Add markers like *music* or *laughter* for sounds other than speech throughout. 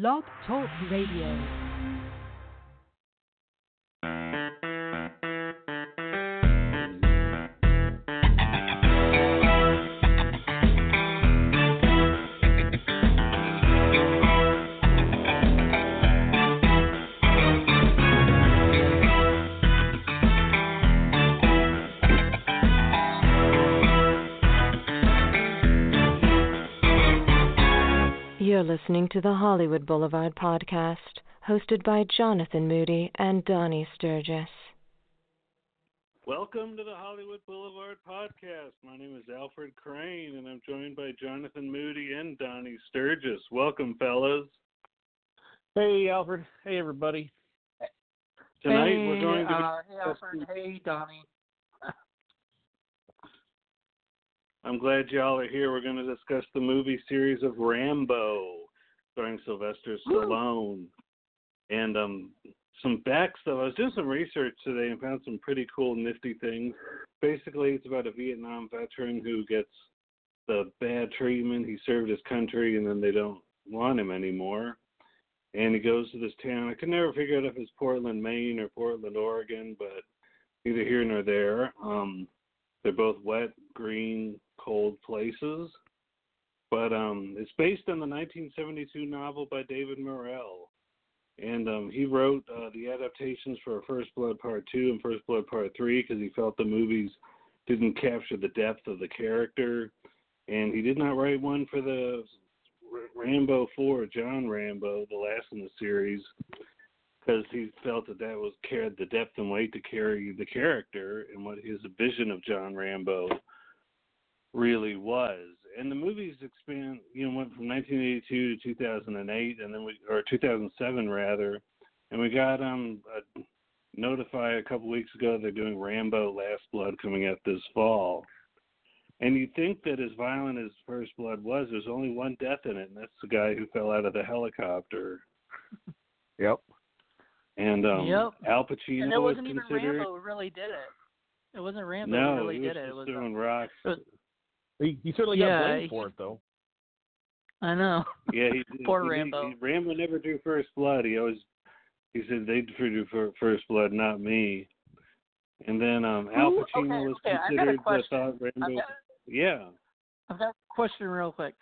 Blog Talk Radio. You're listening to the Hollywood Boulevard podcast, hosted by Jonathan Moody and Donnie Sturgis. Welcome to the Hollywood Boulevard podcast. My name is Alfred Crane, and I'm joined by Jonathan Moody and Donnie Sturgis. Welcome, fellas. Hey, Alfred. Hey, everybody. Tonight hey, we're going to be uh, Hey, Alfred. Hey, Donnie. I'm glad y'all are here. We're going to discuss the movie series of Rambo, starring Sylvester Stallone, and um, some back stuff. I was doing some research today and found some pretty cool, nifty things. Basically, it's about a Vietnam veteran who gets the bad treatment. He served his country, and then they don't want him anymore. And he goes to this town. I could never figure out if it's Portland, Maine, or Portland, Oregon, but neither here nor there. Um, they're both wet, green, cold places. But um, it's based on the 1972 novel by David Morrell. And um, he wrote uh, the adaptations for First Blood Part 2 and First Blood Part 3 because he felt the movies didn't capture the depth of the character. And he did not write one for the Rambo 4, John Rambo, the last in the series, because he felt that that was carried the depth and weight to carry the character and what his vision of John Rambo really was. And the movies expand, you know, went from 1982 to 2008, and then we or 2007 rather, and we got um notify a couple weeks ago they're doing Rambo Last Blood coming out this fall. And you think that as violent as First Blood was, there's only one death in it, and that's the guy who fell out of the helicopter. Yep. And um, Yep. Al Pacino and it wasn't was even considered. Rambo who really did it. It wasn't Rambo no, who really he did it. It was doing uh, rocks. was- He, he certainly Yeah, got blamed he- for it, though. I know. Yeah, he *laughs* did. Poor he, Rambo. He, Rambo never drew First Blood. He always he said they drew First Blood, not me. And then um Al Who- Pacino okay, was okay, I've got a considered the question. thought Rambo. I've got, Yeah. I've got a question real quick.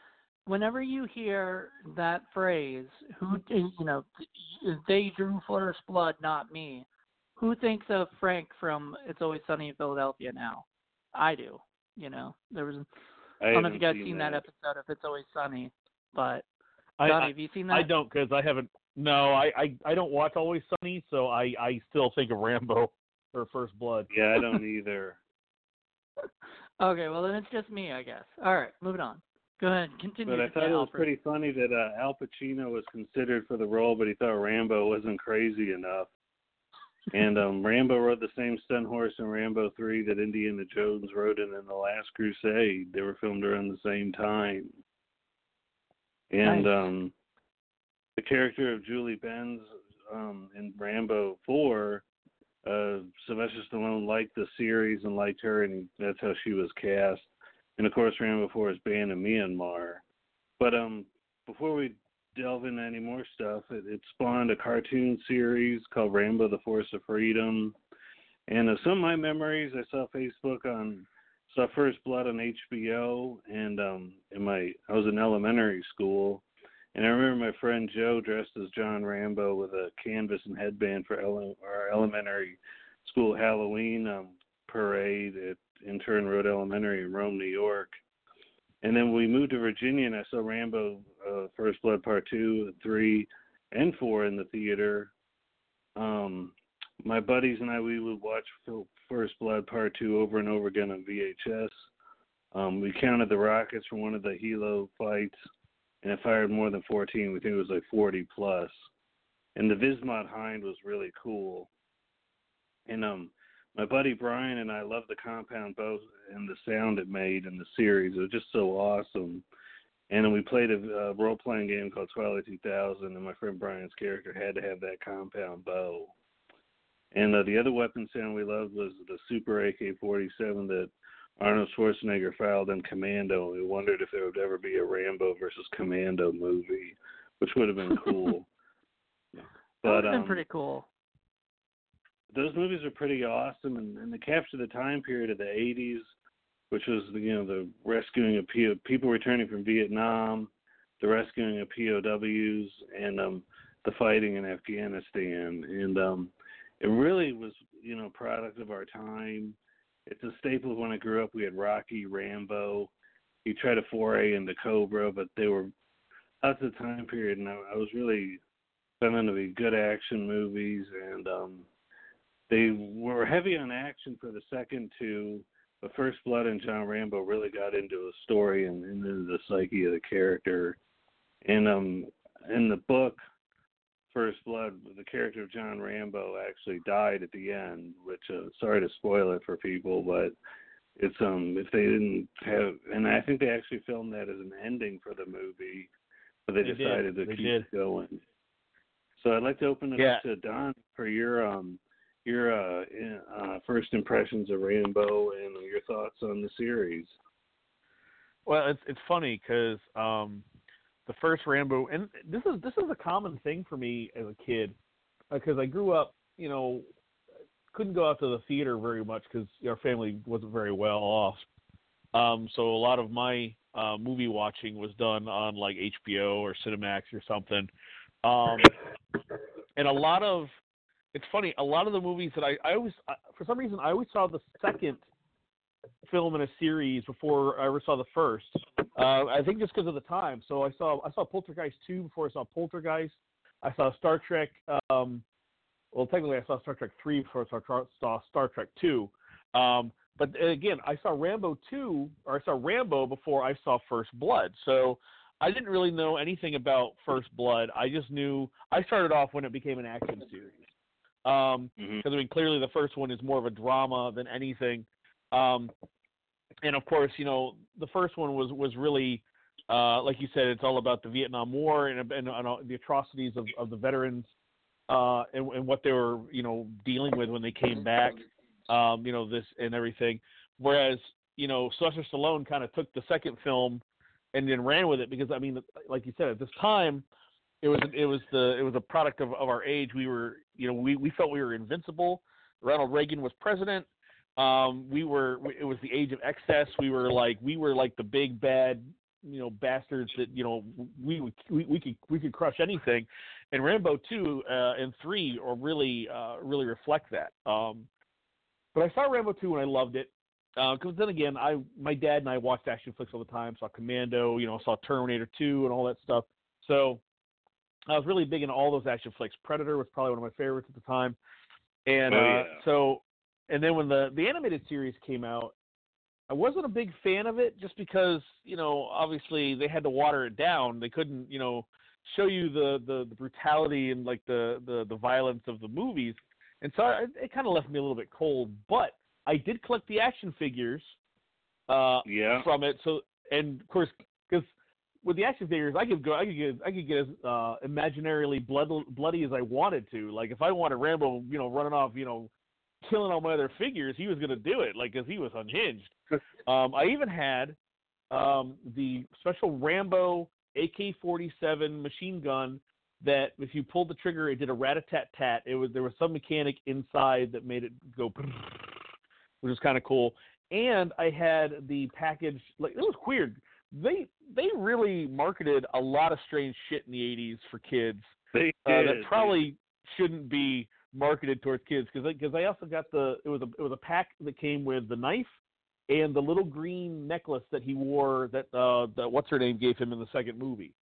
Whenever you hear that phrase, who you know, they drew first blood, not me. Who thinks of Frank from It's Always Sunny in Philadelphia now? I do. You know, there was. I, I don't know if you guys seen seen that episode of It's Always Sunny, but I, Donnie, I, have you seen that? I don't because I haven't. No, I, I I don't watch Always Sunny, so I I still think of Rambo or First Blood. Yeah, I don't *laughs* either. *laughs* Okay, well then it's just me, I guess. All right, moving on. Go ahead, continue. But I thought it was Alfred. pretty funny that uh, Al Pacino was considered for the role, but he thought Rambo wasn't crazy enough. and um Rambo rode the same stunt horse in Rambo 3 that Indiana Jones rode in in The Last Crusade. They were filmed around the same time. And Nice. um the character of Julie Benz um in Rambo 4 uh Sylvester Stallone liked the series and liked her and that's how she was cast. And of course Rambo 4 is banned in Myanmar. But um before we delve into any more stuff, it, it spawned a cartoon series called Rambo the Force of Freedom. And uh, some of my memories, I saw Facebook on saw First Blood on HBO, and um, in my I was in elementary school, and I remember my friend Joe dressed as John Rambo with a canvas and headband for ele- our elementary school Halloween um, parade at Intern Road Elementary in Rome, New York. And then we moved to Virginia, and I saw Rambo uh, First Blood Part Two, Three, and Four in the theater. Um, my buddies and I, we would watch First Blood Part Two over and over again on VHS. Um, we counted the rockets from one of the Hilo fights, and it fired more than 14. We think it was like 40 plus. And the Vismont Hind was really cool. And um, my buddy Brian and I loved the compound bow and the sound it made in the series. It was just so awesome. And then we played a uh, role playing game called Twilight 2000, and my friend Brian's character had to have that compound bow. And uh, the other weapon sound we loved was the Super AK 47 that Arnold Schwarzenegger filed in Commando. We wondered if there would ever be a Rambo versus Commando movie, which would have been cool. *laughs* that would have been um, pretty cool. Those movies are pretty awesome, and, and they capture the time period of the '80s, which was the, you know the rescuing of P- people returning from Vietnam, the rescuing of POWs, and um, the fighting in Afghanistan, and um, it really was you know a product of our time. It's a staple of when I grew up. We had Rocky, Rambo. He tried to foray into Cobra, but they were that's the time period, and I, I was really found them to be good action movies, and um, they were heavy on action for the second two. But First Blood and John Rambo really got into the story and, and into the psyche of the character. And um, in the book, First Blood, the character of John Rambo actually died at the end, which uh, sorry to spoil it for people, but it's um if they didn't have, and I think they actually filmed that as an ending for the movie, but they, They did. decided to They keep did. going. So I'd like to open it Yeah. up to Don for your um your uh, uh first impressions of Rambo and your thoughts on the series. Well, it's it's funny because um, the first Rambo, and this is this is a common thing for me as a kid, because I grew up, you know, couldn't go out to the theater very much because our family wasn't very well off. Um, so a lot of my uh, movie watching was done on like HBO or Cinemax or something. Um, and a lot of it's funny, a lot of the movies that I, I always I, for some reason I always saw the second film in a series before I ever saw the first. Uh, I think just because of the time. So I saw I saw Poltergeist two before I saw Poltergeist. I saw Star Trek. Um, well, technically, I saw Star Trek three before I saw, saw Star Trek two. Um, but again, I saw Rambo two, or I saw Rambo before I saw First Blood. So I didn't really know anything about First Blood. I just knew I started off when it became an action series. Um, Mm-hmm. because I mean, clearly the first one is more of a drama than anything. Um, and of course, you know, the first one was was really, uh, like you said, it's all about the Vietnam War and, and, and uh, the atrocities of, of the veterans uh, and, and what they were, you know, dealing with when they came back. Um, you know, this and everything. Whereas, you know, Sylvester Stallone kind of took the second film and then ran with it because I mean, like you said, at this time, it was it was the it was a product of, of our age. We were, you know, we, we felt we were invincible. Ronald Reagan was president. Um, we were it was the age of excess. We were like we were like the big bad you know bastards that you know we would we, we could we could crush anything. And Rambo two uh, and three are really uh, really reflect that. Um, but I saw Rambo two and I loved it because then again I my dad and I watched action flicks all the time. Saw Commando, you know, saw Terminator two and all that stuff. So I was really big into all those action flicks. Predator was probably one of my favorites at the time. And Oh, uh, so, and then when the the animated series came out, I wasn't a big fan of it just because you know obviously they had to water it down. They couldn't you know show you the the, the brutality and like the, the the violence of the movies, and so I, it kind of left me a little bit cold. But I did collect the action figures uh, Yeah. from it. So and of course because with the action figures, I could go, I could get, I could get as uh, imaginarily blood, bloody as I wanted to. Like if I wanted Rambo, you know, running off, you know, killing all my other figures, he was going to do it. Like because he was unhinged. *laughs* um, I even had um, the special Rambo AK-47 machine gun that if you pulled the trigger, it did a rat-a-tat-tat. It was there was some mechanic inside that made it go, which was kind of cool. And I had the package. Like it was weird. They they really marketed a lot of strange shit in the '80s for kids They uh, did. that probably shouldn't be marketed towards kids because because I also got the it was a it was a pack that came with the knife and the little green necklace that he wore that uh that what's her name gave him in the second movie.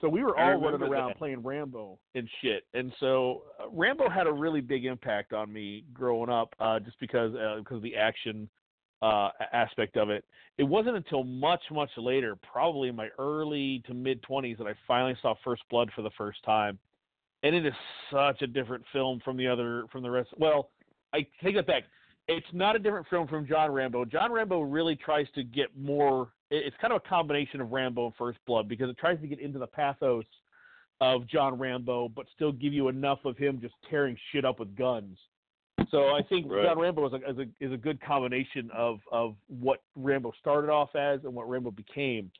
So we were all running around that. playing Rambo and shit, and so uh, Rambo had a really big impact on me growing up, uh, just because uh, because of the action uh, aspect of it. It wasn't until much, much later, probably in my early to mid 20s, that I finally saw First Blood for the first time, and it is such a different film from the other from the rest. Well, I take that back. It's not a different film from John Rambo. John Rambo really tries to get more. It's kind of a combination of Rambo and First Blood because it tries to get into the pathos of John Rambo, but still give you enough of him just tearing shit up with guns. So I think Right. John Rambo is a, is a is a good combination of of what Rambo started off as and what Rambo became.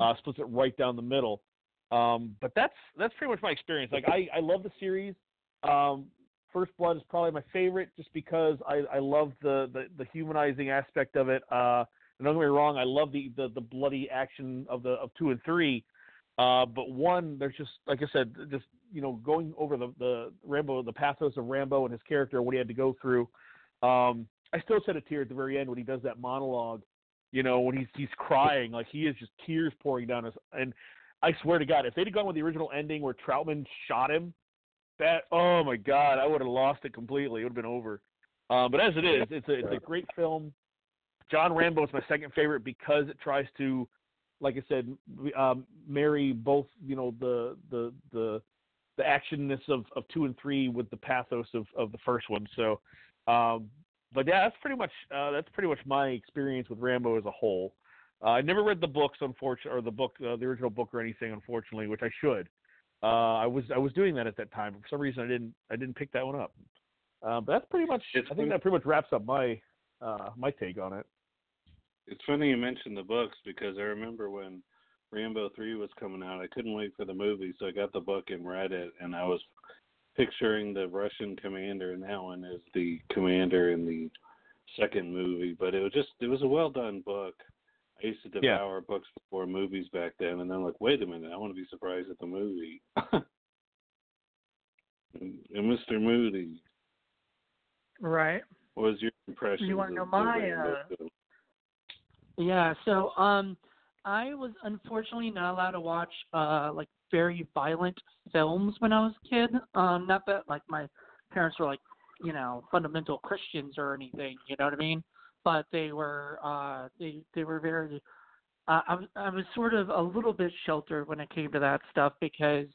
Uh, splits it right down the middle. Um, but that's that's pretty much my experience. Like I I love the series. Um, First Blood is probably my favorite just because I I love the the, the humanizing aspect of it. Uh, and don't get me wrong, I love the, the the bloody action of the of two and three. Uh, but one, there's just like I said, just you know, going over the the Rambo, the pathos of Rambo and his character, what he had to go through. Um, I still shed a tear at the very end when he does that monologue. You know, when he's he's crying, like he is just tears pouring down his. And I swear to God, if they'd have gone with the original ending where Troutman shot him, that oh my God, I would have lost it completely. It would have been over. Um, but as it is, it's a it's a great film. John Rambo is my second favorite because it tries to, like I said, um, marry both you know the the the the actionness of, of two and three with the pathos of, of the first one. So, um, but yeah, that's pretty much uh, that's pretty much my experience with Rambo as a whole. Uh, I never read the books, unfortunately, or the book, uh, the original book or anything, unfortunately, which I should. Uh, I was I was doing that at that time. For some reason, I didn't I didn't pick that one up. Uh, but that's pretty much. It's I think funny- that pretty much wraps up my uh, my take on it. It's funny you mentioned the books because I remember when Rambo three was coming out, I couldn't wait for the movie, so I got the book and read it, and I was picturing the Russian commander in that one as the commander in the second movie. But it was just it was a well done book. I used to Yeah. devour books before movies back then, and then I'm like, wait a minute, I want to be surprised at the movie. *laughs* and Mr. Moody, Right. what was your impression? You wanna know my, uh. Yeah, so um I was unfortunately not allowed to watch uh like very violent films when I was a kid. Um not that like my parents were like, you know, fundamental Christians or anything, you know what I mean? But they were uh they they were very uh, I was I was sort of a little bit sheltered when it came to that stuff because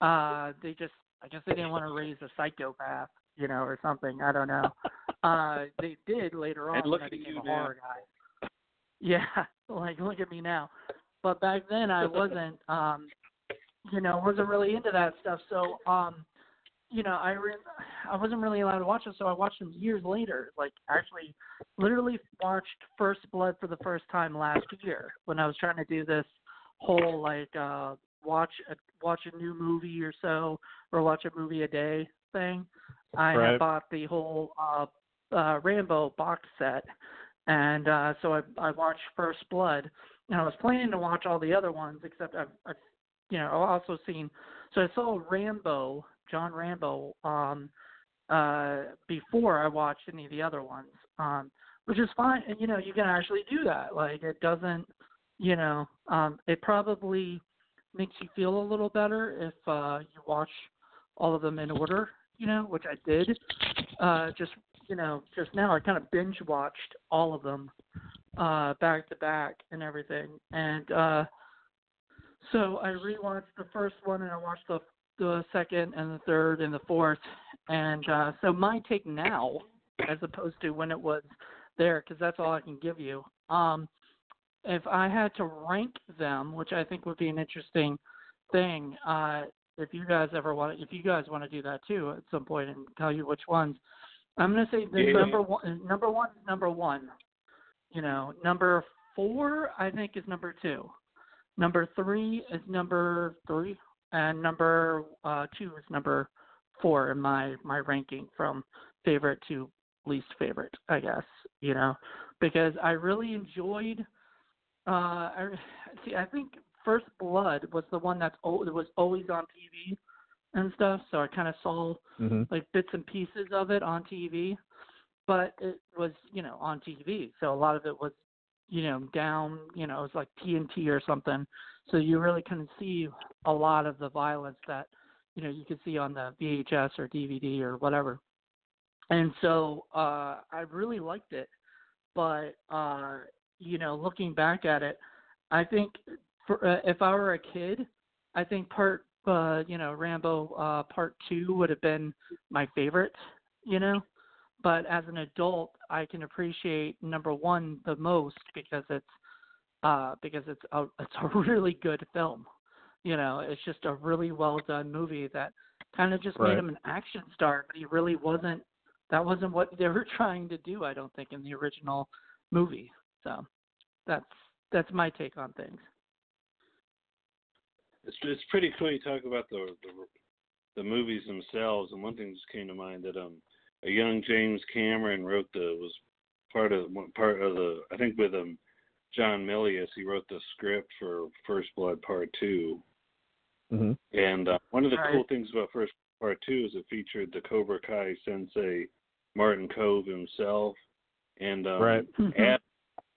uh they just I guess they didn't want to raise a psychopath, you know, or something. I don't know. *laughs* Uh they did later on And look when I at became you a horror guy. Yeah, like look at me now. But back then I wasn't *laughs* um you know, wasn't really into that stuff. So um you know, I re- I wasn't really allowed to watch them, so I watched them years later. Like actually literally watched First Blood for the first time last year when I was trying to do this whole like uh watch a watch a new movie or so or watch a movie a day thing. I Right. bought the whole uh uh Rambo box set and uh so I I watched First Blood and I was planning to watch all the other ones except I've, I've you know I've also seen so I saw Rambo John Rambo um uh before I watched any of the other ones um which is fine and you know you can actually do that like it doesn't you know um it probably makes you feel a little better if uh you watch all of them in order you know which I did uh just you know just now I kind of binge watched all of them uh back to back and everything. And uh so I rewatched the first one and I watched the the second and the third and the fourth. And uh so my take now as opposed to when it was there because that's all I can give you um if I had to rank them which I think would be an interesting thing uh if you guys ever want if you guys want to do that too at some point and tell you which ones I'm going to say the Yeah. number one number one is number 1 you know number 4 I think is number 2 Number three is number three, and number uh, two is number four in my my ranking from favorite to least favorite. I guess you know because I really enjoyed. Uh, I see. I think First Blood was the one that's o- that was always on TV and stuff, so I kind of saw Mm-hmm. like bits and pieces of it on TV, but it was you know on TV, so a lot of it was you know down you know it was like TNT or something, so you really couldn't see a lot of the violence that you know you could see on the VHS or DVD or whatever, and so uh I really liked it. but uh, you know, looking back at it, I think for, uh, if I were a kid, I think part uh, you know Rambo uh, Part Two would have been my favorite. You know, but as an adult, I can appreciate number one the most because it's uh, because it's a *laughs* it's a really good film. You know, it's just a really well done movie that kind of just Right. made him an action star, but he really wasn't. That wasn't what they were *laughs* trying to do. I don't think in the original movie. So that's that's my take on things. It's it's pretty cool. You talk about the the, the movies themselves, and one thing just came to mind that um a young James Cameron wrote the was part of part of the I think with um John Milius he wrote the script for First Blood Part Two, Mm-hmm. and uh, one of the cool Right. things about First Part Two is it featured the Cobra Kai sensei Martin Kove himself, and um, Right. Ad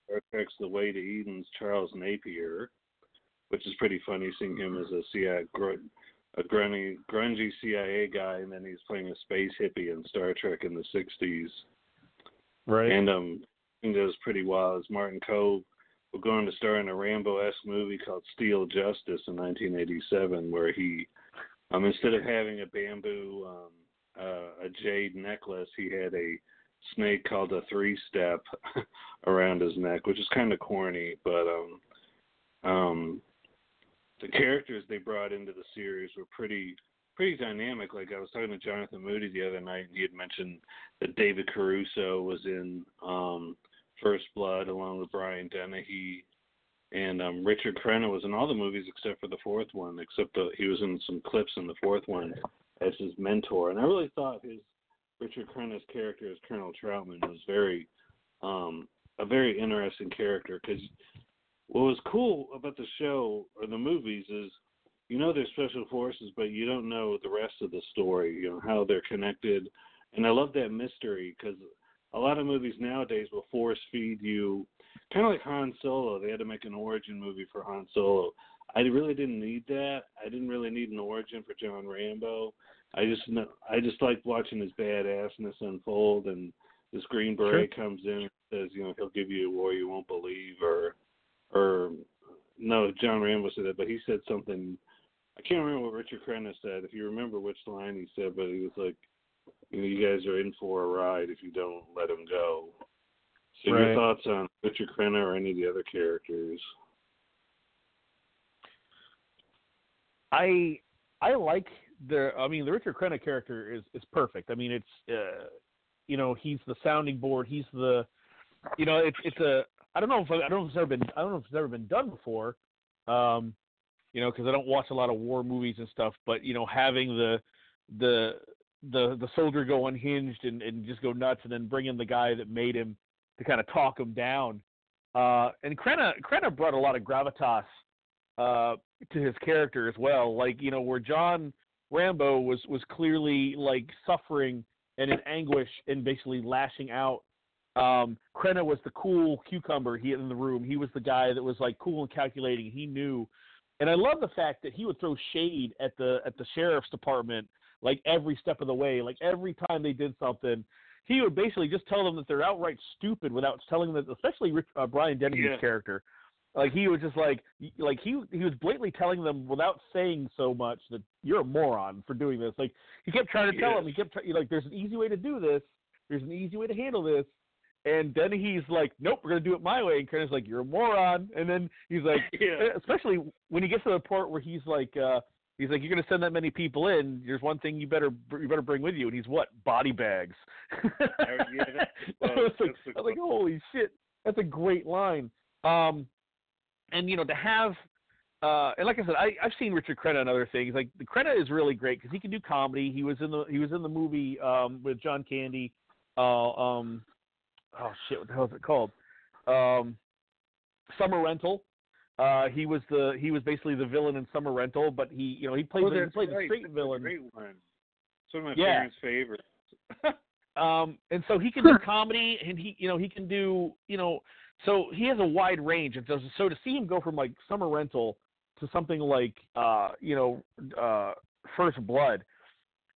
Star Trek's The Way to Eden's Charles Napier, which is pretty funny seeing him as a CIA, gr- a grungy, grungy CIA guy, and then he's playing a space hippie in Star Trek in the '60s. Right. And um, I think was pretty wild. Is Martin Kove will go on to star in a Rambo-esque movie called Steele Justice in 1987, where he, um, instead of having a bamboo, um, uh, a jade necklace, he had a snake called a three-step *laughs* around his neck, which is kind of corny, but um, um, the characters they brought into the series were pretty pretty dynamic. Like I was talking to Jonathan Moody the other night, and he had mentioned that David Caruso was in um, First Blood along with Brian Dennehy, and um, Richard Crenna was in all the movies except for the fourth one. Except the, he was in some clips in the fourth one as his mentor, and I really thought his Richard Crenna's character as Colonel Troutman was very um, a very interesting character because what was cool about the show or the movies is you know they're special forces, but you don't know the rest of the story. You know how they're connected, and I love that mystery because a lot of movies nowadays will force feed you, kind of like Han Solo. They had to make an origin movie for Han Solo. I really didn't need that. I didn't really need an origin for John Rambo. I just I just like watching his badassness unfold, and this Green Beret comes in and says, you know, he'll give you a war you won't believe, or, or no, John Rambo said that, but he said something. I can't remember what Richard Crenna said. If you remember which line he said, but he was like, you know, you guys are in for a ride if you don't let him go. So Right. your thoughts on Richard Crenna or any of the other characters? I I like the. I mean, the Richard Crenna character is is perfect. I mean, it's uh, you know he's the sounding board. He's the you know it's it's a. I don't know if I don't know if it's ever been I don't know if it's ever been done before. Um, you know, because I don't watch a lot of war movies and stuff. But you know, having the the the the soldier go unhinged and, and just go nuts, and then bring in the guy that made him to kind of talk him down. Uh, and Crenna Crenna brought a lot of gravitas uh, to his character as well. Like you know, where John Rambo was was clearly like suffering and in anguish and basically lashing out. Um, Crenna was the cool cucumber he in the room. He was the guy that was like cool and calculating. He knew, and I love the fact that he would throw shade at the at the sheriff's department like every step of the way. Like every time they did something, he would basically just tell them that they're outright stupid without telling them. Especially Rich, uh, Brian Dennehy's Yeah. character, like he was just like like he he was blatantly telling them without saying so much that you're a moron for doing this. Like he kept trying to tell Yes. them. He kept like there's an easy way to do this. There's an easy way to handle this. And then he's like, "Nope, we're gonna do it my way." And Crenna's like, "You're a moron." And then he's like, *laughs* Yeah. especially when he gets to the part where he's like, uh, he's like, "You're gonna send that many people in. There's one thing you better you better bring with you." And he's what? Body bags. yeah, *laughs* I was like, I was like, "Holy shit, that's a great line." Um, and you know, to have, uh, and like I said, I I've seen Richard Crenna and other things. Like the Crenna is really great because he can do comedy. He was in the he was in the movie um with John Candy. Uh, um, oh shit, what the hell is it called? Um, Summer Rental. Uh, he was the he was basically the villain in Summer Rental, but he you know he played Oh, the, he played the right. straight That's a villain. Great one. It's one of my Yeah. parents' favorites. *laughs* Um, and so he can do comedy, and he, you know, he can do, you know, so he has a wide range. And so, so to see him go from like Summer Rental to something like, uh, you know, uh, First Blood,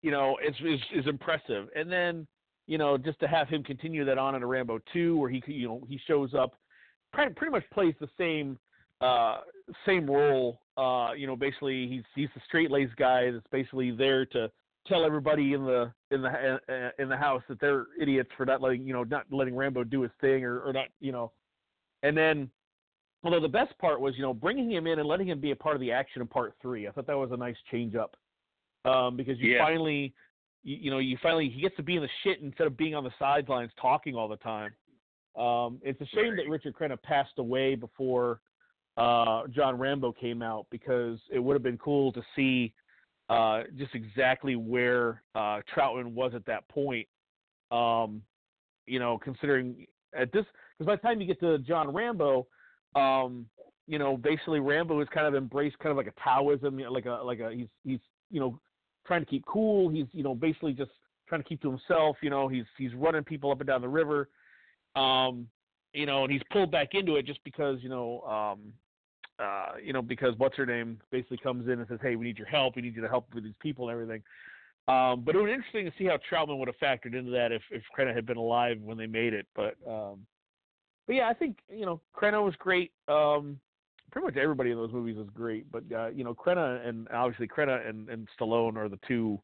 you know, is is, is impressive. And then, you know, just to have him continue that on in a Rambo two, where he you know he shows up, pretty, pretty much plays the same uh, same role. Uh, you know, basically he's he's the straight laced guy that's basically there to tell everybody in the in the in the house that they're idiots for not letting you know not letting Rambo do his thing or or not you know, and then. Although the best part was, you know, bringing him in and letting him be a part of the action in part three. I thought that was a nice change up um, because you Yeah. finally, you, you know, you finally he gets to be in the shit instead of being on the sidelines talking all the time. Um, it's a shame that Richard Crenna passed away before uh, John Rambo came out because it would have been cool to see uh, just exactly where uh, Troutman was at that point. Um, you know, considering at this, because by the time you get to John Rambo, um, you know, basically Rambo has kind of embraced kind of like a Taoism, you know, like a like a he's he's you know trying to keep cool. He's you know basically just trying to keep to himself. You know, he's he's running people up and down the river. Um, you know, and he's pulled back into it just because you know, um, uh, you know, because what's her name basically comes in and says, "Hey, we need your help. We need you to help with these people and everything." Um, but it was interesting to see how Troutman would have factored into that if if Crenna had been alive when they made it. But um, but yeah, I think you know Crenna was great. Um, pretty much everybody in those movies is great. But uh, you know, Crenna and obviously Crenna and, and Stallone are the two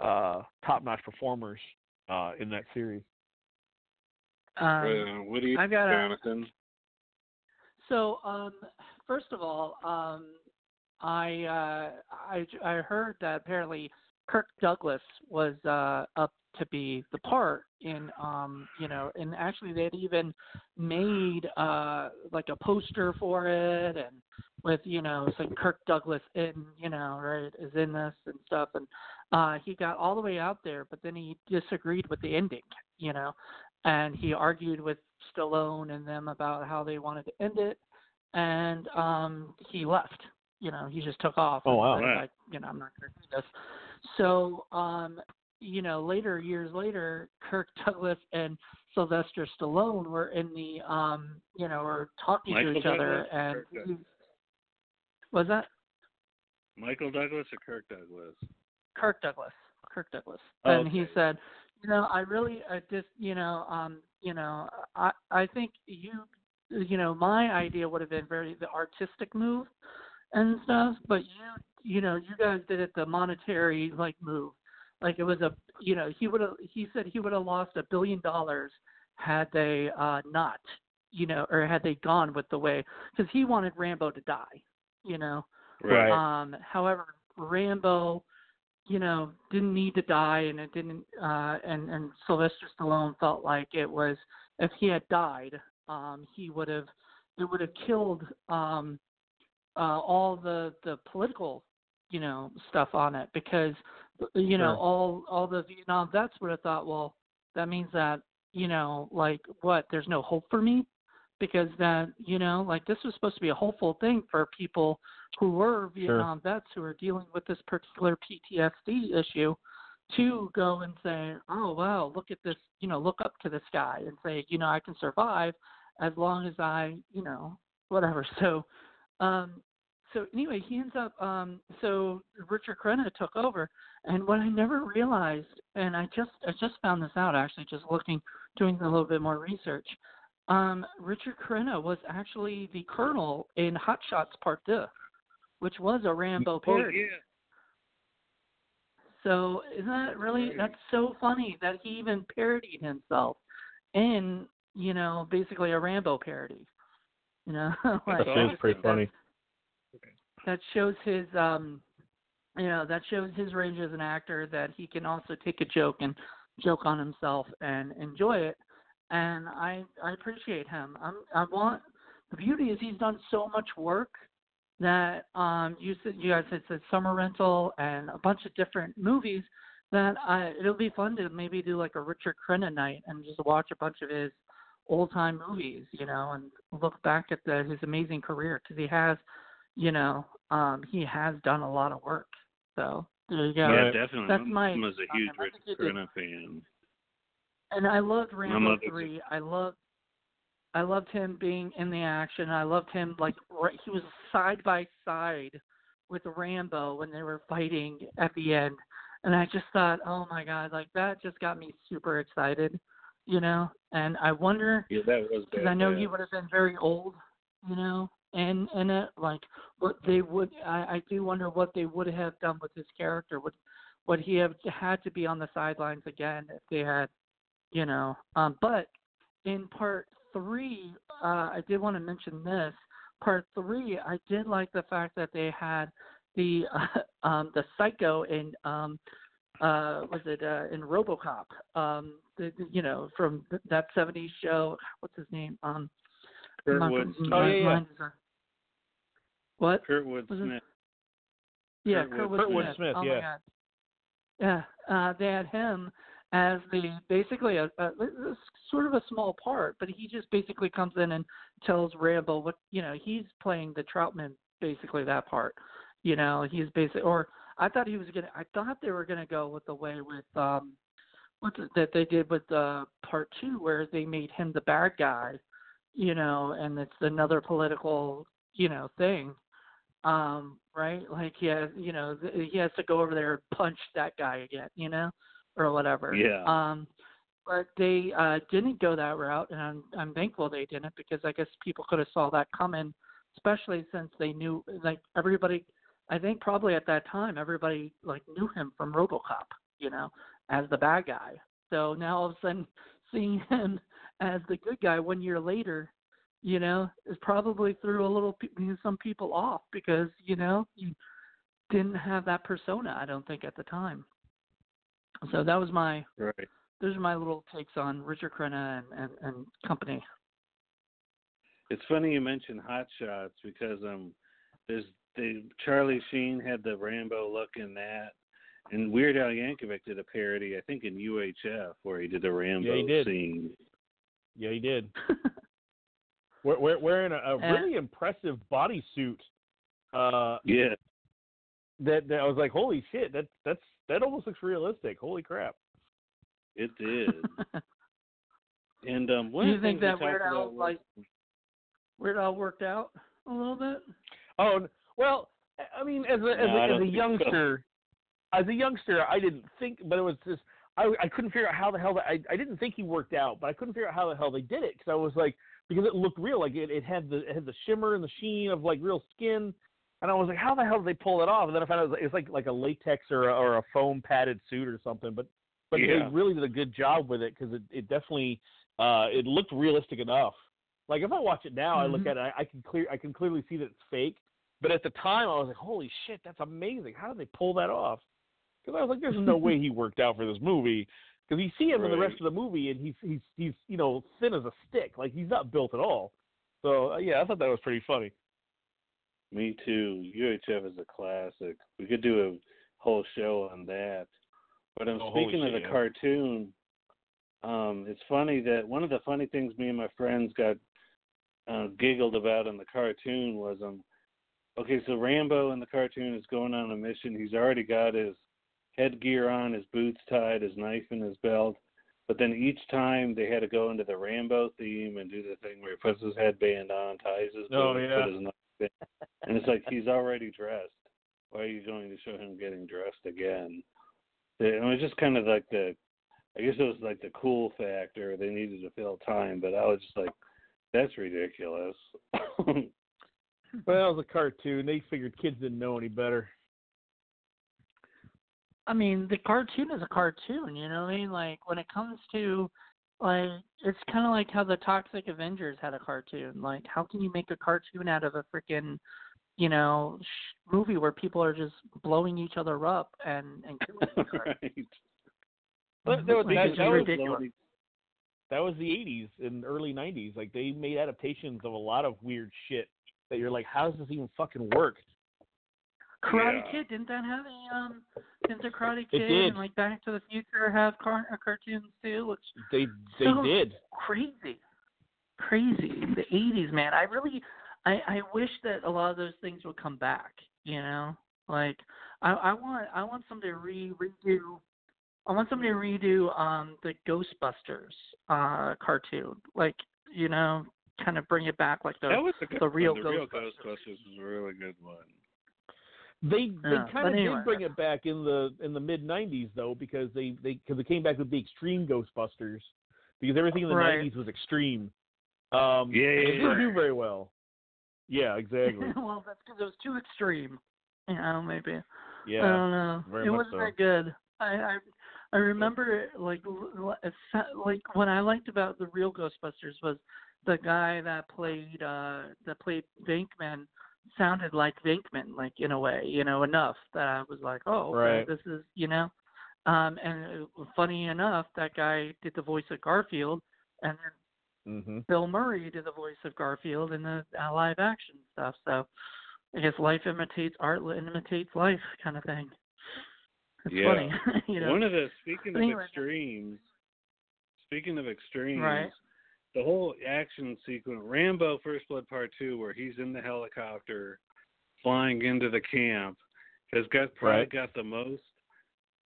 uh, top-notch performers uh, in that series. Um, Uh, what do you I've got a- Jonathan? So, um, first of all, um, I, uh, I I heard that apparently Kirk Douglas was uh, up to be the part in, um, you know, and actually they'd even made uh, like a poster for it, and with you know saying Kirk Douglas in, you know, right, is in this and stuff, and uh, he got all the way out there, but then he disagreed with the ending, you know, and he argued with Stallone and them about how they wanted to end it, and um, he left. You know, he just took off. Oh, wow. like, you know, I'm not going to do this. So, um, you know, later years later, Kirk *laughs* Douglas and Sylvester Stallone were in the, um, you know, were talking Michael to each other, and Kirk was that Michael Douglas or Kirk Douglas? Kirk Douglas. Kirk Douglas. Oh, and he said, you know, I really I just you know, um, you know, I I think you you know, my idea would have been very the artistic move and stuff, but you you know, you guys did it the monetary like move. Like it was a you know, he would have he said he would have lost a billion dollars had they uh not, you know, or had they gone with the way cuz he wanted Rambo to die, you know. Right. Um, however, Rambo, you know, didn't need to die, and it didn't. Uh, and and Sylvester Stallone felt like it was if he had died, um, he would have it would have killed um, uh, all the the political, you know, stuff on it because you know Sure. all all the Vietnam vets would have thought, well, that means that you know, like what? There's no hope for me because that you know, like this was supposed to be a hopeful thing for people who were Vietnam vets who are dealing with this particular PTSD issue to go and say, oh wow, look at this, you know, look up to this guy and say, you know, I can survive as long as I, you know, whatever. *laughs* So, um, so anyway, he ends up. Um, so Richard Crenna took over, and what I never realized, and I just I just found this out actually, just looking, doing a little bit more research. Um, Richard Crenna was actually the colonel in Hot Shots Part Deux, which was a Rambo Oh parody. yeah. So isn't that really that's so funny that he even parodied himself in, you know, basically a Rambo parody. You know, *laughs* like, That I is just pretty think that- funny. That shows his um you know, that shows his range as an actor that he can also take a joke and joke on himself and enjoy it. And I I appreciate him. I'm I want the beauty is he's done so much work that um you said you guys had said summer rental and a bunch of different movies that I it'll be fun to maybe do like a Richard Crenna night and just watch a bunch of his old time movies, you know, and look back at the, his amazing career because he has, you know, um he has done a lot of work. So there you go. Yeah, definitely. That's I'm, my- I'm as a I huge think Richard Crenna fan. And I loved My Rambo mother- three. I loved I loved him being in the action. I loved him like right, he was side by side with Rambo when they were fighting at the end. and I just thought, oh my god, like that just got me super excited, you know. And I wonder Yeah, that was because I know he would have been very old, you know, and and it like what they would. I I do wonder what they would have done with his character. Would would he have had to be on the sidelines again if they had, you know? Um, but in part three, uh, I did want to mention this. Part three, I did like the fact that they had the uh, *laughs* um the psycho in um uh was it uh in RoboCop um the, the- you know from th- that 70s show what's his name um Kurtwood Oh, yeah, yeah. Mind is on- what Kurtwood Was it- Smith. yeah, Kurtwood- Kurtwood, Kurtwood Smith. Smith, oh yeah. My God. Yeah, uh, they had him as the basically a, a, a sort of a small part, but he just basically comes in and tells Rambo what you know. He's playing the Troutman, basically that part. You know, he's basically, or I thought he was gonna. I thought they were gonna go with the way with um, what's it, that they did with uh, part two, where they made him the bad guy. You know, and it's another political, you know, thing um right? Like he has you know th- he has to go over there and punch that guy again you know or whatever. Yeah. um but they uh didn't go that route and i'm i'm thankful they didn't because i guess people could have saw that coming especially since they knew like everybody i think probably at that time everybody like knew him from robocop you know as the bad guy. So now all of a sudden *laughs* seeing him as the good guy one year later you know, is probably threw a little pe- some people off because you know you didn't have that persona. I don't think at the time. So that was my Right. those are my little takes on Richard Crenna and, and, and company. It's funny you mentioned Hot Shots because um, there's the Charlie Sheen had the Rambo look in that, and Weird Al Yankovic did a parody, I think in UHF, where he did the Rambo Yeah, he did. scene. Yeah, he did. *laughs* We're, we're wearing a, a Uh, really impressive bodysuit. Uh, Yeah, that, that I was like, holy shit, that that's that almost looks realistic. Holy crap! it did. *laughs* and um, Do one you think things we that Weird Al about like Weird Al worked out a little bit? Oh well, I- I mean, as a as No, I a, don't as a think so. youngster, as a youngster, I didn't think, but it was just I I couldn't figure out how the hell that I I didn't think he worked out, but I couldn't figure out how the hell they did it because I was like because it looked real, like it it had the it had the shimmer and the sheen of like real skin. And I was like, how the hell did they pull it off? And then I found out it was, it was like like a latex or a, or a foam padded suit or something. But but Yeah. they really did a good job with it because it it definitely uh it looked realistic enough. Like if I watch it now, I look Mhm. at it, I, I can clear I can clearly see that it's fake. But at the time, I was like, holy shit, that's amazing. How did they pull that off? Because I was like, there's no way he worked out for this movie. Because you see him in the rest of the movie, and he's he's he's you know thin as a stick. Like he's not built at all. So uh, yeah, I thought that was pretty funny. Me too. UHF is a classic. We could do a whole show on that. But I'm Oh, speaking of the cartoon. Um, it's funny that one of the funny things me and my friends got uh, giggled about in the cartoon was um. Okay, so Rambo in the cartoon is going on a mission. He's already got his headgear on, his boots tied, his knife in his belt. But then each time they had to go into the Rambo theme and do the thing where he puts his headband on, ties his Oh, boots, yeah. put his knife in. And it's like he's already dressed. Why are you going to show him getting dressed again? It was just kind of like the, I guess it was like the cool factor. They needed to fill time, but I was just like, that's ridiculous. *laughs* But that was a cartoon. They figured kids didn't know any better. I mean, the cartoon is a cartoon, you know what I mean? Like when it comes to like it's kind of like how the Toxic Avengers had a cartoon. Like how can you make a cartoon out of a freaking, you know, sh- movie where people are just blowing each other up and and killing each other? *laughs* right. But that was, Like, that, it's that was ridiculous. that was the '80s and early '90s. Like they made adaptations of a lot of weird shit that you're like, how does this even fucking work? Karate Yeah. Kid didn't that have a um? Didn't the Karate Kid and like Back to the Future have car- uh, cartoons too? Which They they So- did. crazy, crazy. The '80s, man. I really, I I wish that a lot of those things would come back. You know, like I I want I want somebody to re redo. I want somebody to redo um the Ghostbusters uh cartoon. Like you know, kind of bring it back like the That was a good the real. The real Ghostbusters. Ghostbusters was a really good one. They they Yeah, kind of anyway. did bring it back in the in the mid '90s though because they they because they came back with the extreme Ghostbusters because everything in the Right. '90s was extreme. Um, Yeah, and it yeah, didn't do very well. Yeah, exactly. *laughs* well, that's because it was too extreme. You know, maybe. Yeah. I don't know. very it wasn't so. that good. I I, I remember it, like l- l- it sa- like what I liked about the real Ghostbusters was the guy that played uh that played Venkman sounded like Venkman, like in a way, you know, enough that I was like, oh, okay, Right. this is you know. Um, and uh, funny enough, that guy did the voice of Garfield, and then hmm Bill Murray did the voice of Garfield in the uh, live action stuff. So I guess life imitates art, imitates life, kind of thing. It's Yeah. funny, *laughs* you know. One of the speaking of extremes, speaking of extremes, Right. The whole action sequence, Rambo First Blood Part Two, where he's in the helicopter flying into the camp, has got probably Right. got the most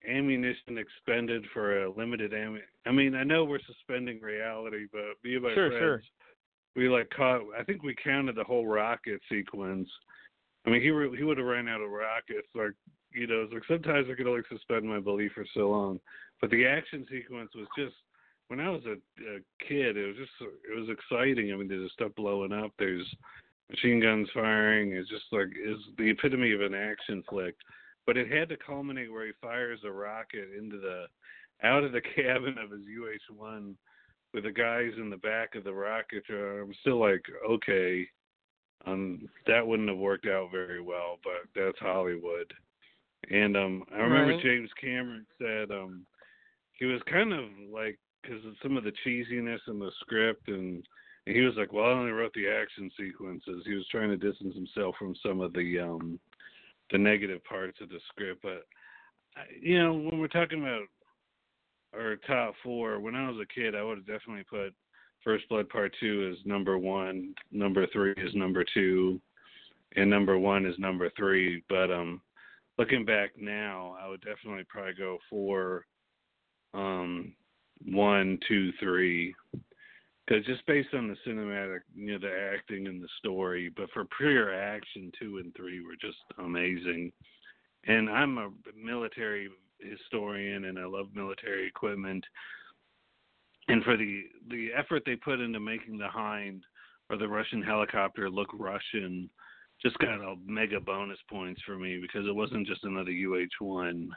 ammunition expended for a limited ammo. I mean, I know we're suspending reality, but be my Sure, friends, sure. we like caught. I think we counted the whole rocket sequence. I mean, he re- he would have ran out of rockets. Like you know, it's like sometimes I could only suspend my belief for so long. But the action sequence was just when I was a, a kid, it was just it was exciting. I mean, there's stuff blowing up. There's machine guns firing. It's just like is the epitome of an action flick. But it had to culminate where he fires a rocket into the out of the *laughs* cabin of his UH-1 with the guys in the back of the rocket. Uh, I'm still like, okay, um, that wouldn't have worked out very well, but that's Hollywood. And um, I remember Right. James Cameron said um, he was kind of like because of some of the cheesiness in the script, and, and he was like, "Well, I only wrote the action sequences." He was trying to distance himself from some of the um, the negative parts of the script. But you know, when we're talking about our top four, when I was a kid, I would have definitely put First Blood Part Two as number one, number three is number two, and number one is number three. But um, looking back now, I would definitely probably go for um, one, two, three, because just based on the cinematic, you know, the acting and the story. But for pure action, two and three were just amazing. And I'm a military historian, and I love military equipment. And for the the effort they put into making the Hind or the Russian helicopter look Russian, just got a mega bonus points for me because it wasn't just another UH-1,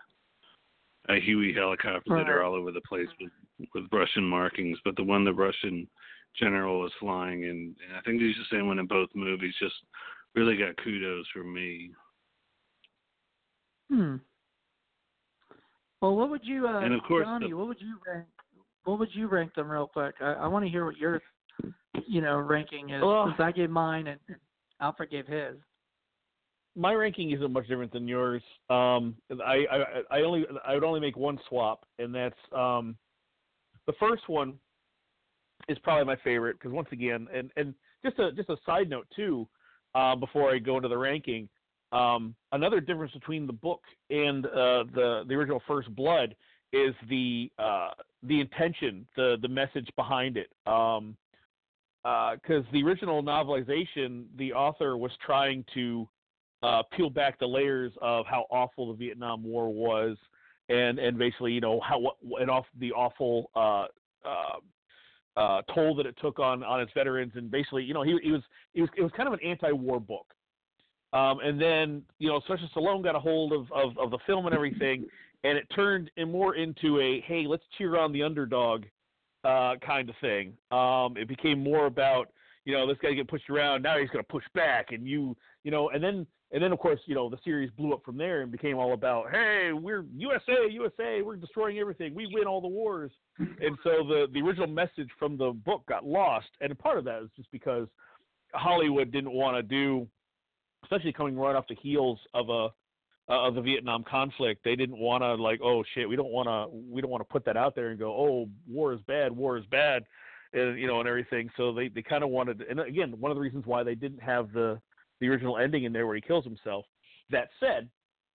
a Huey helicopter that are all over the place with with Russian markings, but the one the Russian general was flying, and, and I think he's the same one in both movies. Just really got kudos from me. Hmm. Well, what would you, uh, And of course Johnny? the- What would you rank? What would you rank them real quick? I, I want to hear what your, you know, ranking is. Well- I gave mine and Alfred gave his. My ranking isn't much different than yours. Um, I, I I only I would only make one swap, and that's um, the first one is probably my favorite because once again, and and just a just a side note too, uh, before I go into the ranking, um, another difference between the book and uh, the the original First Blood is the uh, the intention, the the message behind it. Um, because the original novelization, the author was trying to uh, peel back the layers of how awful the Vietnam War was, and and basically you know how and off the awful uh, uh, uh, toll that it took on on its veterans, and basically you know he he was it was it was kind of an anti-war book. Um, and then you know Sylvester Stallone got a hold of, of of the film and everything, and it turned in more into a hey let's cheer on the underdog uh, kind of thing. Um, it became more about you know this guy get pushed around now he's going to push back and you you know and then and then of course you know the series blew up from there and became all about hey we're USA USA we're destroying everything. We win all the wars. And so the the original message from the book got lost. And part of that is just because Hollywood didn't want to do especially coming right off the heels of a uh, of the Vietnam conflict they didn't want to like oh shit we don't want to we don't want to put that out there and go oh war is bad war is bad and you know and everything. So they they kind of wanted and again one of the reasons why they didn't have the the original ending in there where he kills himself that said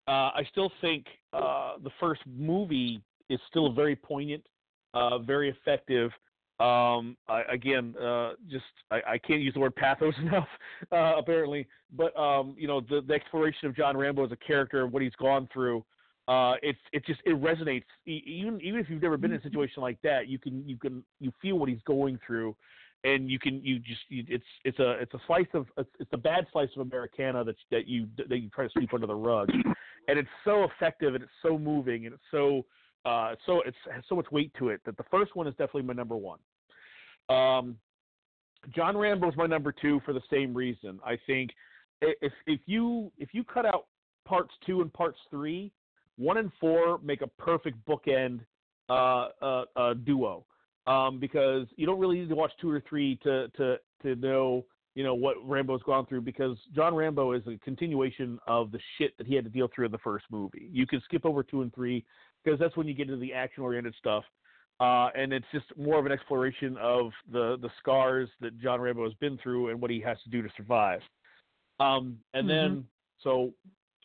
uh i still think uh the first movie is still very poignant uh very effective Um, I, again, uh, just I, I can't use the word pathos *laughs* enough, uh, apparently. But um, you know, the, the exploration of John Rambo as a character, what he's gone through, uh, it's it just it resonates. Even even if you've never been in a situation like that, you can you can you feel what he's going through, and you can you just you, it's it's a it's a slice of it's, it's a bad slice of Americana that that you that you try to sweep under the rug, and it's so effective and it's so moving and it's so uh so it's has so much weight to it that the first one is definitely my number one. Um, John Rambo is my number two for the same reason. I think if if you if you cut out parts two and parts three, one and four make a perfect bookend uh, uh, uh, duo um, because you don't really need to watch two or three to to to know you know what Rambo's gone through because John Rambo is a continuation of the shit that he had to deal through in the first movie. You can skip over two and three because that's when you get into the action oriented stuff. Uh, and it's just more of an exploration of the the scars that John Rambo has been through and what he has to do to survive. Um, and Mm-hmm. then so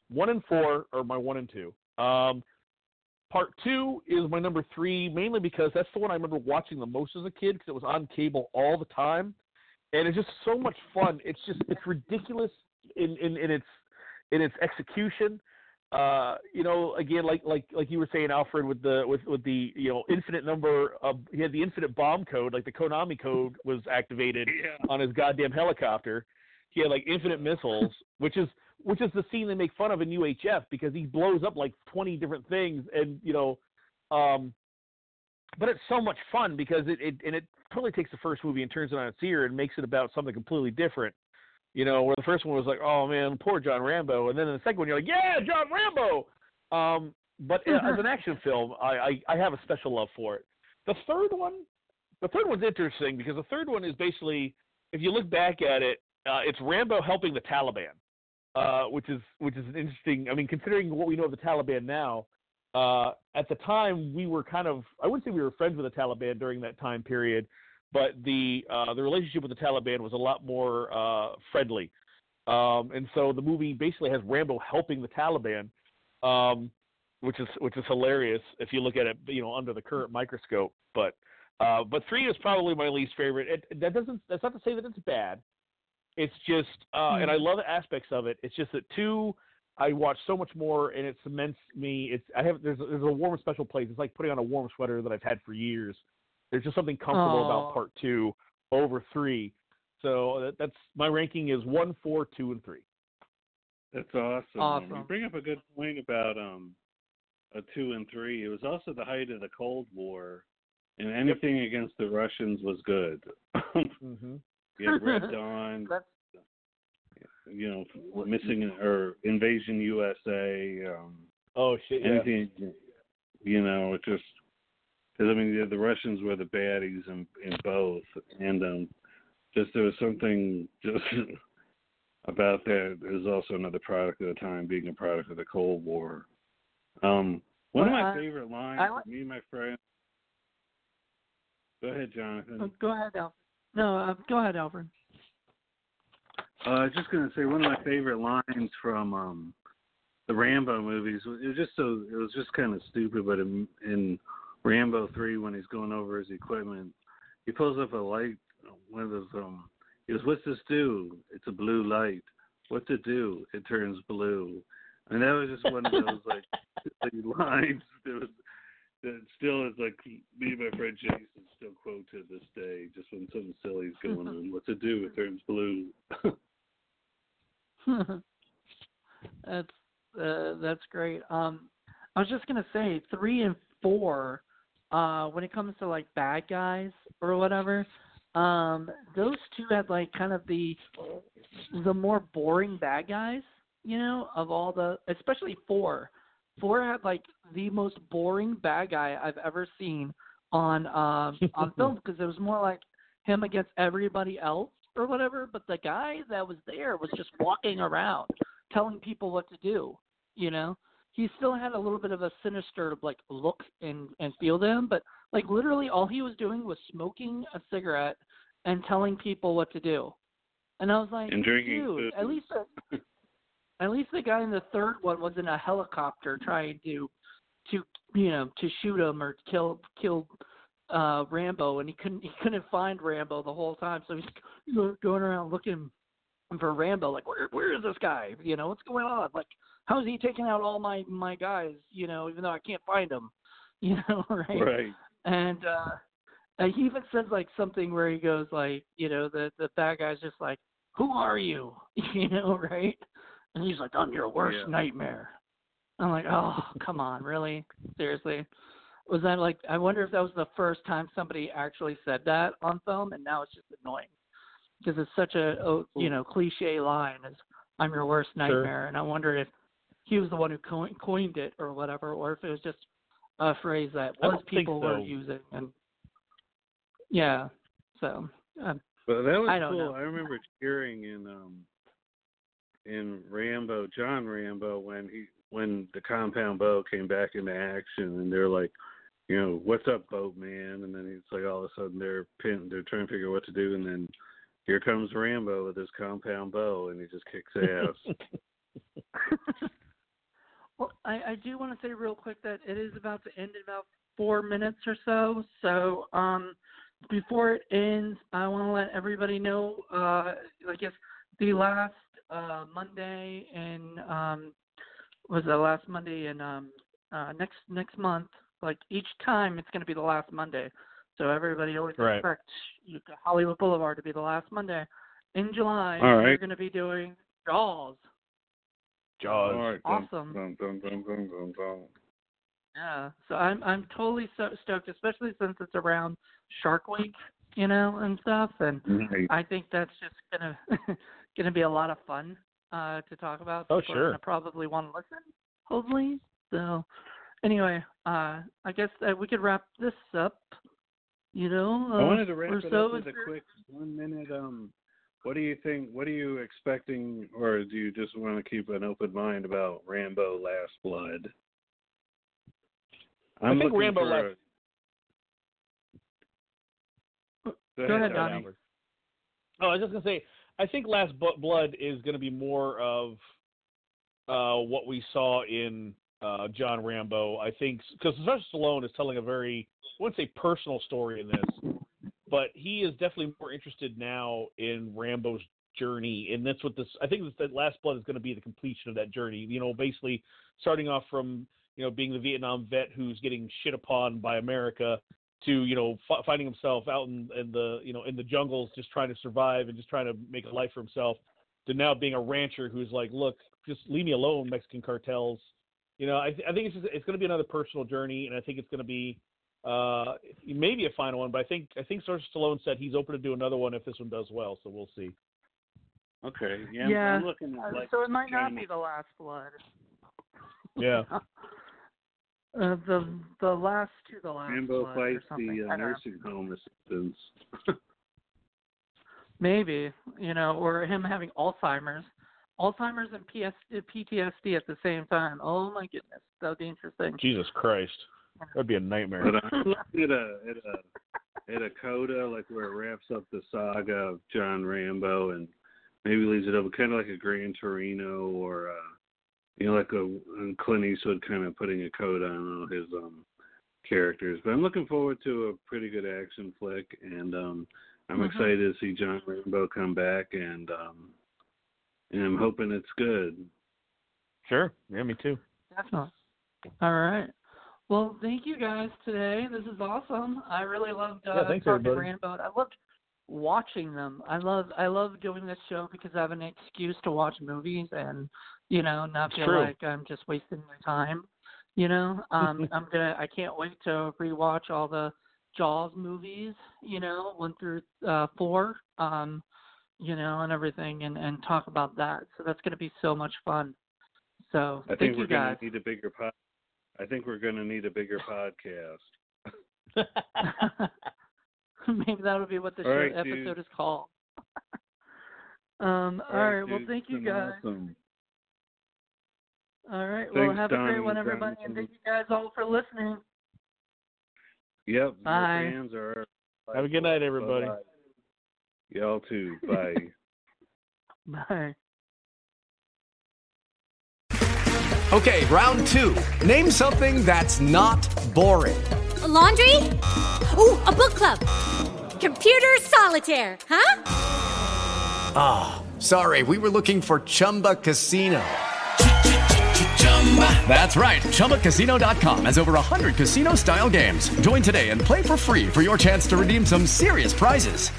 one and four are my one and two. Um, part two is my number three, mainly because that's the one I remember watching the most as a kid because it was on cable all the time, and it's just so much fun. It's just it's ridiculous in in, in its in its execution. Uh, you know, again, like like like you were saying, Alfred, with the with with the you know infinite number of he had the infinite bomb code, like the Konami code was activated Yeah. on his goddamn helicopter. He had like infinite missiles, *laughs* which is which is the scene they make fun of in UHF because he blows up like twenty different things, and you know, um, but it's so much fun because it, it and it totally takes the first movie and turns it on its ear and makes it about something completely different. You know, where the first one was like, oh man, poor John Rambo, and then in the second one you're like, yeah, John Rambo. Um, but as an action film, I, I I have a special love for it. The third one, the third one's interesting because the third one is basically, if you look back at it, uh, it's Rambo helping the Taliban, uh, which is which is an interesting. I mean, considering what we know of the Taliban now, uh, at the time we were kind of I wouldn't say we were friends with the Taliban during that time period, but the uh, the relationship with the Taliban was a lot more uh, friendly, um, and so the movie basically has Rambo helping the Taliban, um, which is which is hilarious if you look at it, you know, under the current microscope. But uh, but three is probably my least favorite. It, that doesn't that's not to say that it's bad. It's just, uh, and I love aspects of it. It's just that two, I watch so much more, and it cements me. It's I have there's there's a warm and special place. It's like putting on a warm sweater that I've had for years. There's just something comfortable Aw. about part two over three. So that, that's my ranking is one, four, two, and three. That's awesome. Awesome. You bring up a good point about um a two and three. It was also the height of the Cold War, and anything against the Russians was good. *laughs* Mm-hmm. You *laughs* had Red Dawn, you know, missing or Invasion USA, um, Oh shit! Yeah. anything, you know, it just because I mean the, the Russians were the baddies in in both, and um, just there was something just *laughs* about that. There's also another product of the time, being a product of the Cold War. Um, one of my I- favorite lines, I like- me and my friend. Go ahead, Jonathan. oh, go ahead, Alfred. No, uh, go ahead, Alfred. Uh, I was just gonna say one of my favorite lines from um the Rambo movies. It was just so it was just kind of stupid, but in, in Rambo three, when he's going over his equipment, he pulls up a light. One of those um. He goes, "What's this do? It's a blue light. What's it do? It turns blue." And that was just one of those like *laughs* lines that was that still is like me and my friend Jason still quote to this day. Just when something silly is going on, what's it do? It turns blue. that's uh, that's great. Um, I was just gonna say three and four. Uh, when it comes to like bad guys or whatever, um, those two had like kind of the the more boring bad guys, you know, of all the, especially four. Four had like the most boring bad guy I've ever seen on um *laughs* on film because it was more like him against everybody else or whatever. But the guy that was there was just walking around telling people what to do. You know, he still had a little bit of a sinister like look and and feel to him, but like literally all he was doing was smoking a cigarette and telling people what to do. And I was like, And drinking dude, at least the, *laughs* at least the guy in the third one was in a helicopter trying to to you know to shoot him or kill kill uh Rambo, and he couldn't he couldn't find Rambo the whole time, so he's going around looking for Rambo. Like, where where is this guy? You know, what's going on? Like, how is he taking out all my my guys? You know, even though I can't find them. *laughs* You know, *laughs* right? Right. And uh and he even says like something where he goes like, you know, the the bad guy's just like, "Who are you?" *laughs* You know, right? And he's like, "I'm your worst Yeah. nightmare." I'm like, "Oh, *laughs* come on, really? Seriously?" Was that like? I wonder if that was the first time somebody actually said that on film, and now it's just annoying because it's such a oh, you know cliche line as "I'm your worst nightmare," and I wonder if he was the one who coined it or whatever, or if it was just a phrase that was people were using and yeah. So um, But that was I cool. know. I remember cheering in um in Rambo, John Rambo, when he when the compound bow came back into action, and they're like, you know, what's up, boatman? And then it's like all of a sudden they're pin, they're trying to figure out what to do, and then here comes Rambo with his compound bow, and he just kicks ass. *laughs* well, I, I do want to say real quick that it is about to end in about four minutes or so. So um, before it ends, I want to let everybody know. Uh, I guess the last uh, Monday in um, was the last Monday in um, uh, next next month. Like each time, it's going to be the last Monday. So everybody always Right. expect you- Hollywood Boulevard to be the last Monday. In July, All we're going to be doing Jaws. Jaws. All right, dun, Awesome. Dun, dun, dun, dun, dun, dun. Yeah, so I'm I'm totally so stoked, especially since it's around Shark Week, you know, and stuff. And Nice. I think that's just gonna *laughs* gonna be a lot of fun uh, to talk about. Oh, People sure. gonna probably want to listen, hopefully. So, anyway, uh, I guess that we could wrap this up. You know, uh, I wanted to wrap it so up with a quick one minute. Um, what do you think? What are you expecting, or do you just want to keep an open mind about Rambo: Last Blood? I I'm think Rambo for Last- a- Go Go ahead, Donnie. Donnie. Oh, I was just gonna say, I think Last Blood is gonna be more of uh, what we saw in uh, John Rambo. I think because Sylvester Stallone is telling a very, I wouldn't say personal story in this, but he is definitely more interested now in Rambo's journey, and that's what this. I think that Last Blood is going to be the completion of that journey. You know, basically starting off from you know being the Vietnam vet who's getting shit upon by America to you know f- finding himself out in, in the you know in the jungles just trying to survive and just trying to make a life for himself to now being a rancher who's like look just leave me alone Mexican cartels you know I, th- I think it's just, it's going to be another personal journey and I think it's going to be uh maybe a final one but I think I think Sylvester Stallone said he's open to do another one if this one does well so we'll see Okay. Yeah. I'm- Yeah. I'm looking at uh, so it might not Game- be the last blood. yeah *laughs* Uh, the the last to the last Rambo or fights something. the uh, don't know. nursing home assistants. *laughs* Maybe, you know, or him having Alzheimer's. Alzheimer's and PS, PTSD at the same time. Oh my goodness, that would be interesting. Jesus Christ that'd be a nightmare But I'm looking at a at a at a coda like where it wraps up the saga of John Rambo and maybe leaves it up kind of like a Gran Torino or uh you know like a and Clint Eastwood kind of putting a coat on all his um characters. But I'm looking forward to a pretty good action flick and um I'm Mhm. excited to see John Rambo come back and um and I'm hoping it's good. sure yeah me too Definitely. All right. Well, thank you guys today. This is awesome. I really loved uh, Yeah, thanks, talking everybody. Rambo. I loved watching them. I love I love doing this show because I have an excuse to watch movies and you know not feel true. like I'm just wasting my time. You know, um, I'm gonna. I can't wait to rewatch all the Jaws movies. You know, one through uh, four. Um, you know, and everything, and and talk about that. So that's gonna be so much fun. So I thank think we're guys. gonna need a bigger pod I think we're gonna need a bigger podcast. *laughs* Maybe that'll be what the right, episode dude. is called. *laughs* um. All right. Well, thank you guys. Awesome. All right. Well, Thanks, have a great one, everybody, and thank you guys all for listening. Yep. Bye. Fans are. Have a good night, everybody. Bye-bye. Y'all too. *laughs* Bye. Bye. Okay, round two. Name something that's not boring. laundry? Ooh, a book club. Computer solitaire, huh? Ah, oh, sorry, we were looking for Chumba Casino. That's right. ChumbaCasino.com has over 100 casino style games. Join today and play for free for your chance to redeem some serious prizes.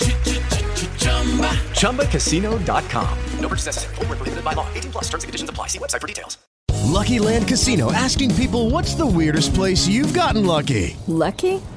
ChumbaCasino.com. No purchase necessary. Full prohibited by law. 18 plus terms and conditions apply. See website for details. Lucky Land Casino asking people what's the weirdest place you've gotten lucky? Lucky?